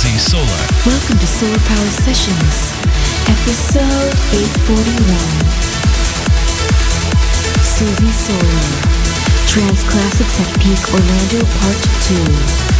Suzy Solar. Welcome to Solar Power Sessions, episode 841. Suzy Solar, Trance Classics at Peak Orlando Part 2.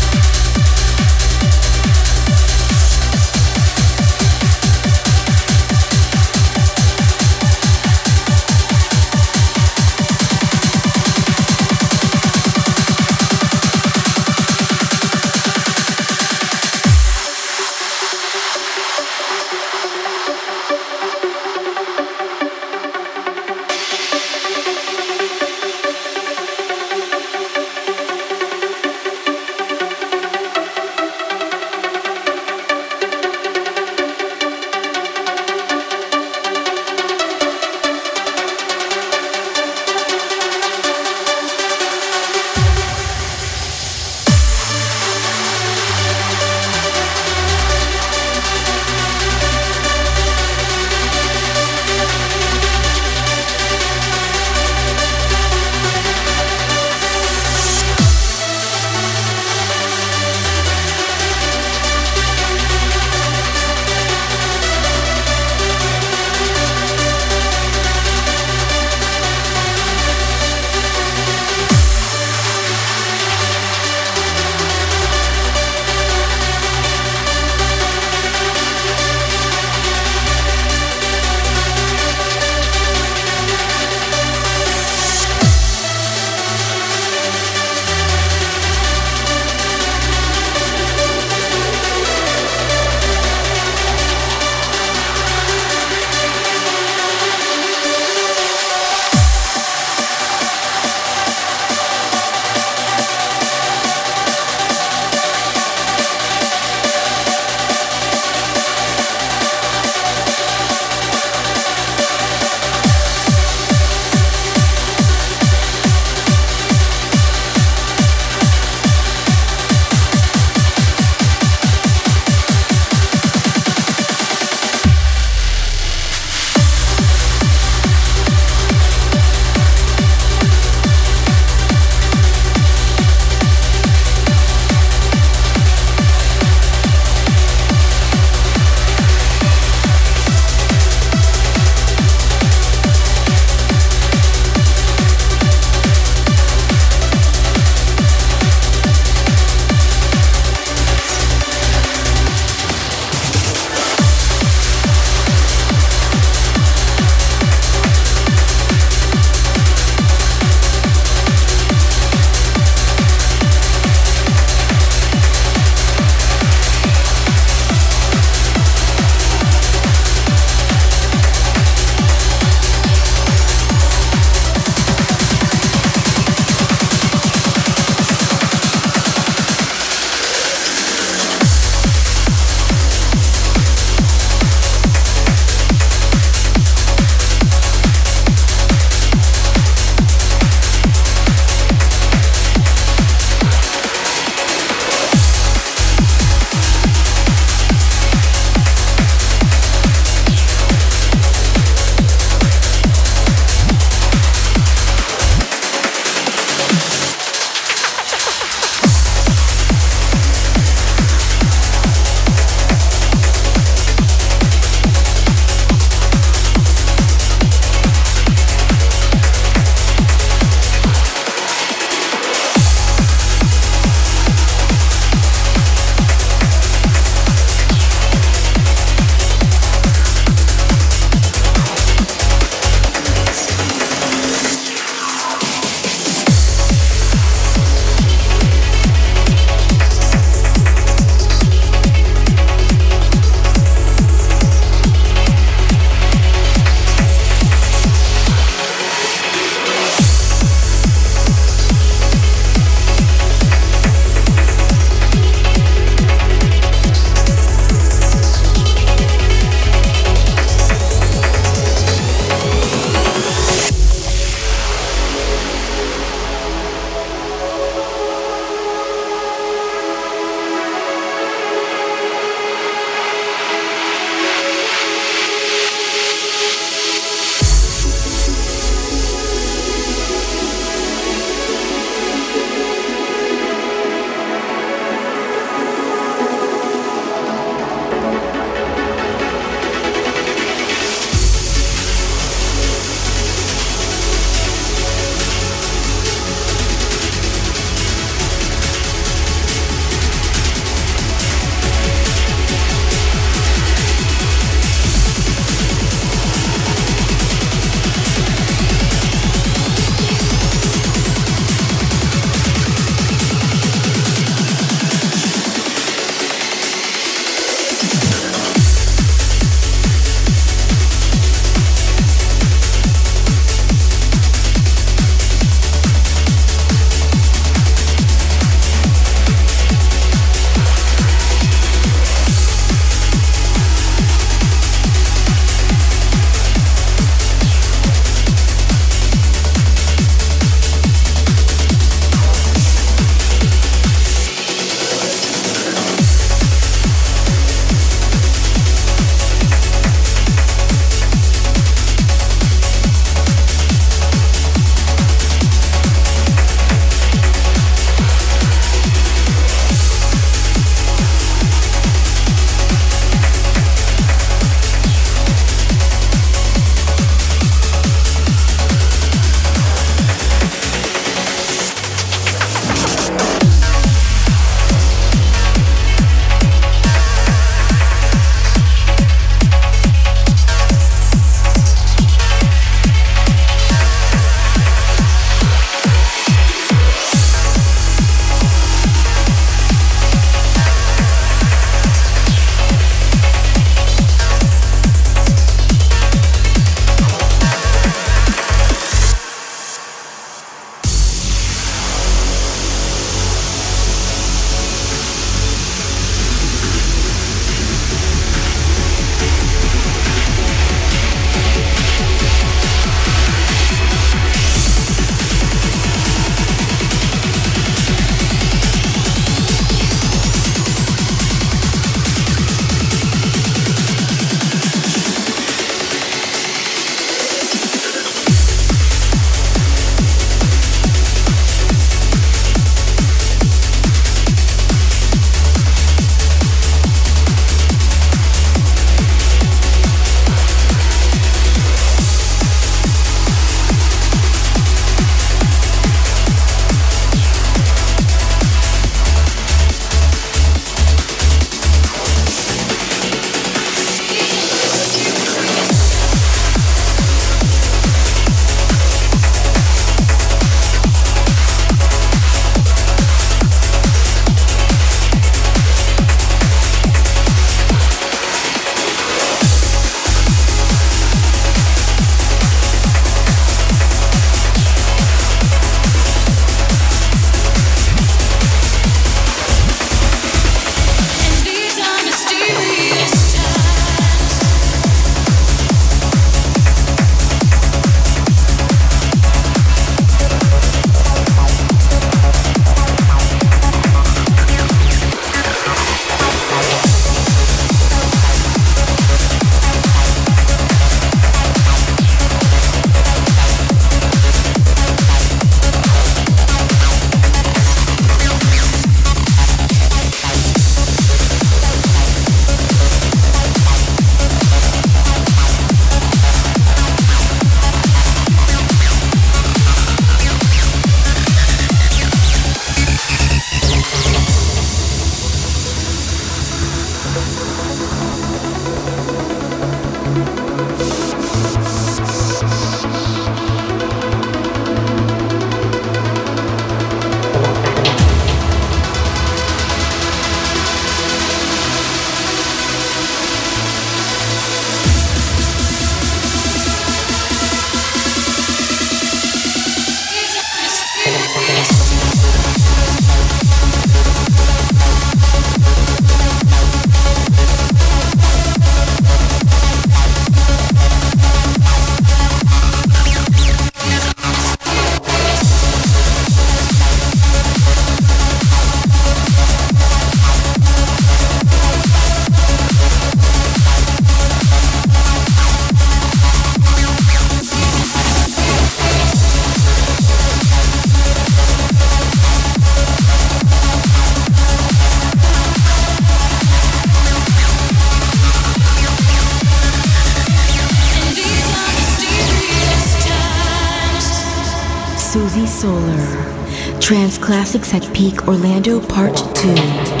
Classics at Peak Orlando Part 2.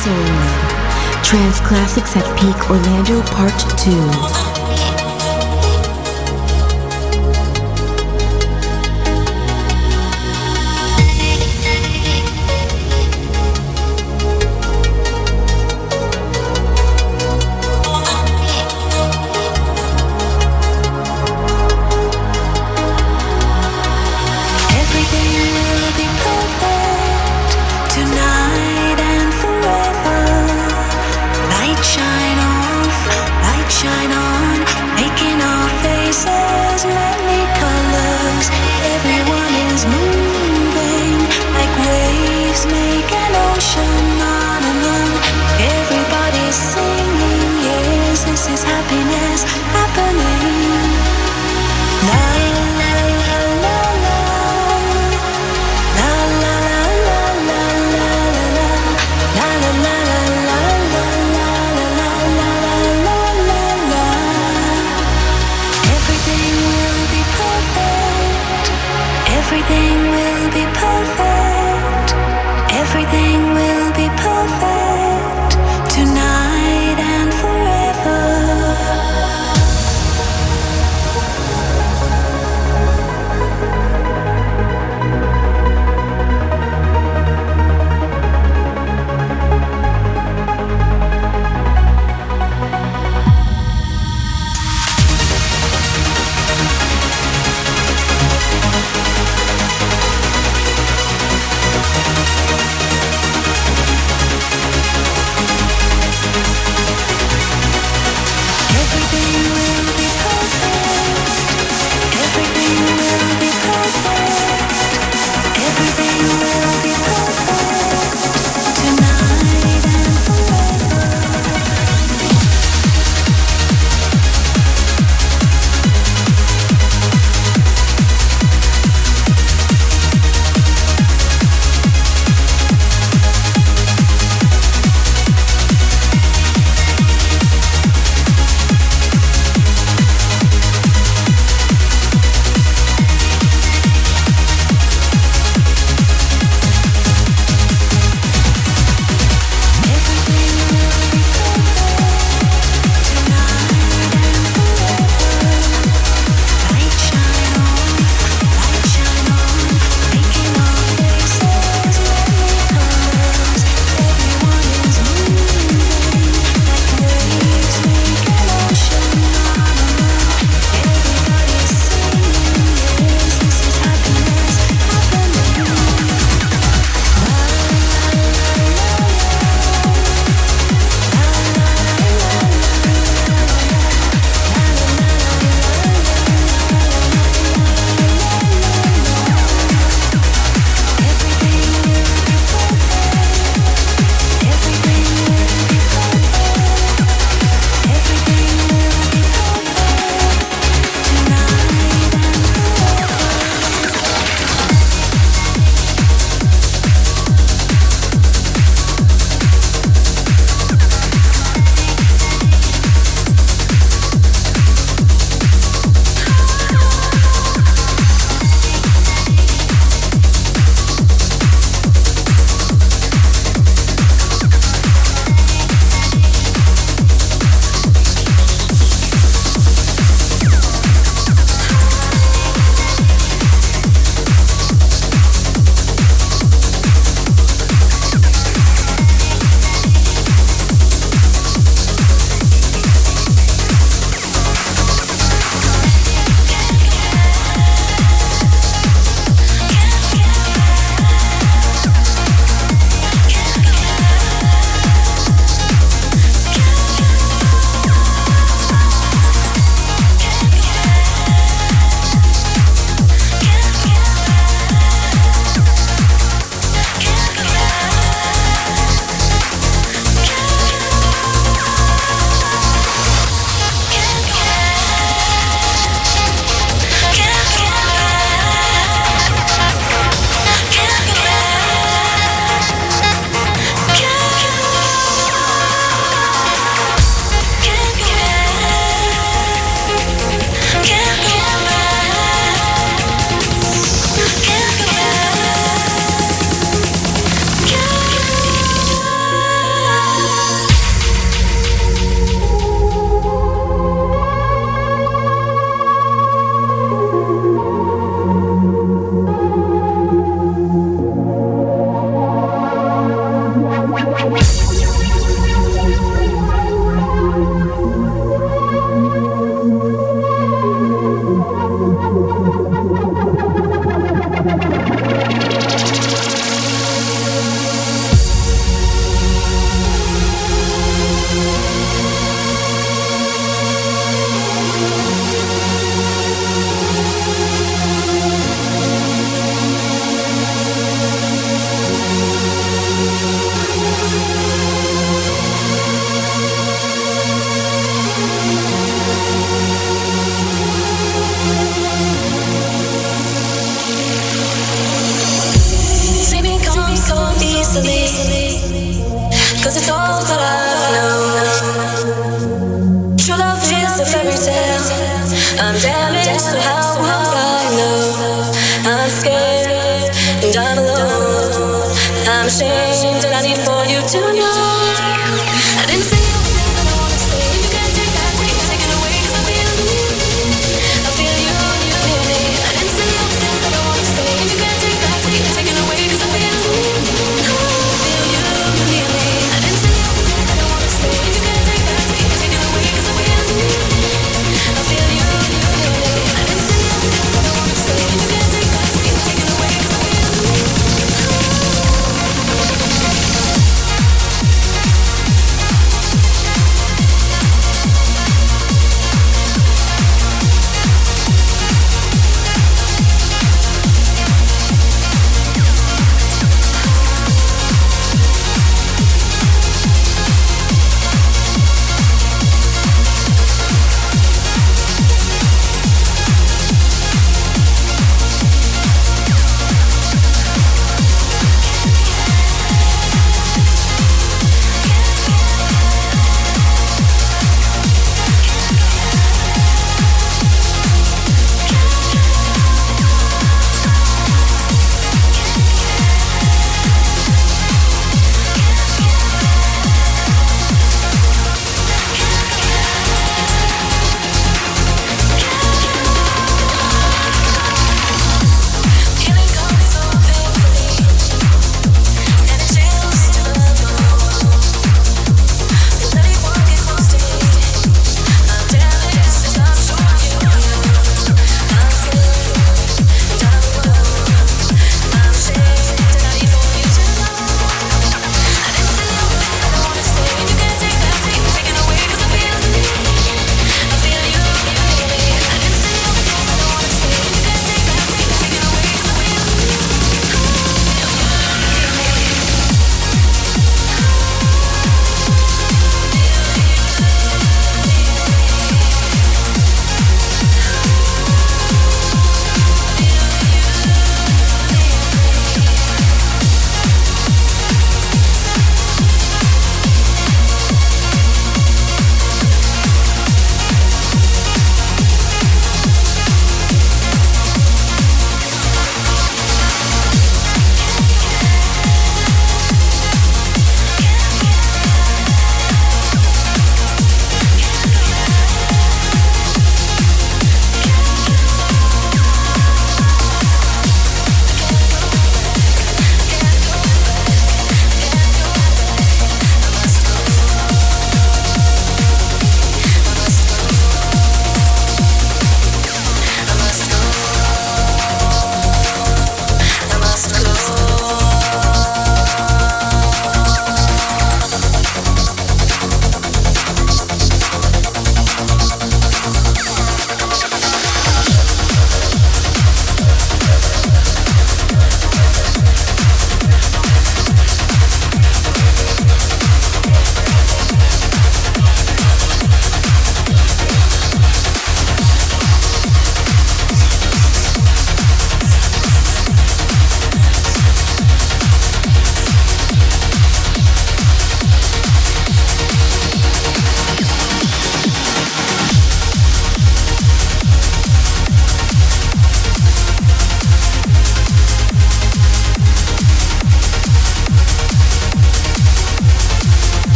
Soul. Trance Classics at Peak Orlando Part 2.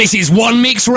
This is One Mix